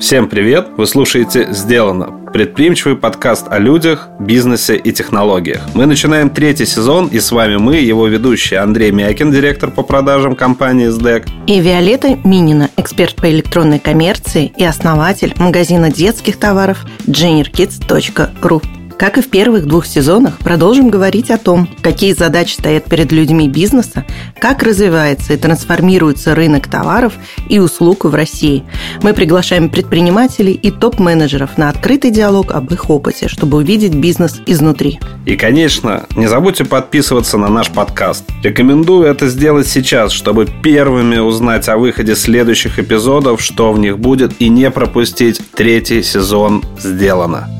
Всем привет! Вы слушаете «Сделано» – предприимчивый подкаст о людях, бизнесе и технологиях. Мы начинаем третий сезон, и с вами мы, его ведущие Андрей Мякин, директор по продажам компании «СДЭК». И Виолетта Минина, эксперт по электронной коммерции и основатель магазина детских товаров juniorkids.ru. Как и в первых двух сезонах, продолжим говорить о том, какие задачи стоят перед людьми бизнеса, как развивается и трансформируется рынок товаров и услуг в России. Мы приглашаем предпринимателей и топ-менеджеров на открытый диалог об их опыте, чтобы увидеть бизнес изнутри. И, конечно, не забудьте подписываться на наш подкаст. Рекомендую это сделать сейчас, чтобы первыми узнать о выходе следующих эпизодов, что в них будет, и не пропустить третий сезон «Сделано».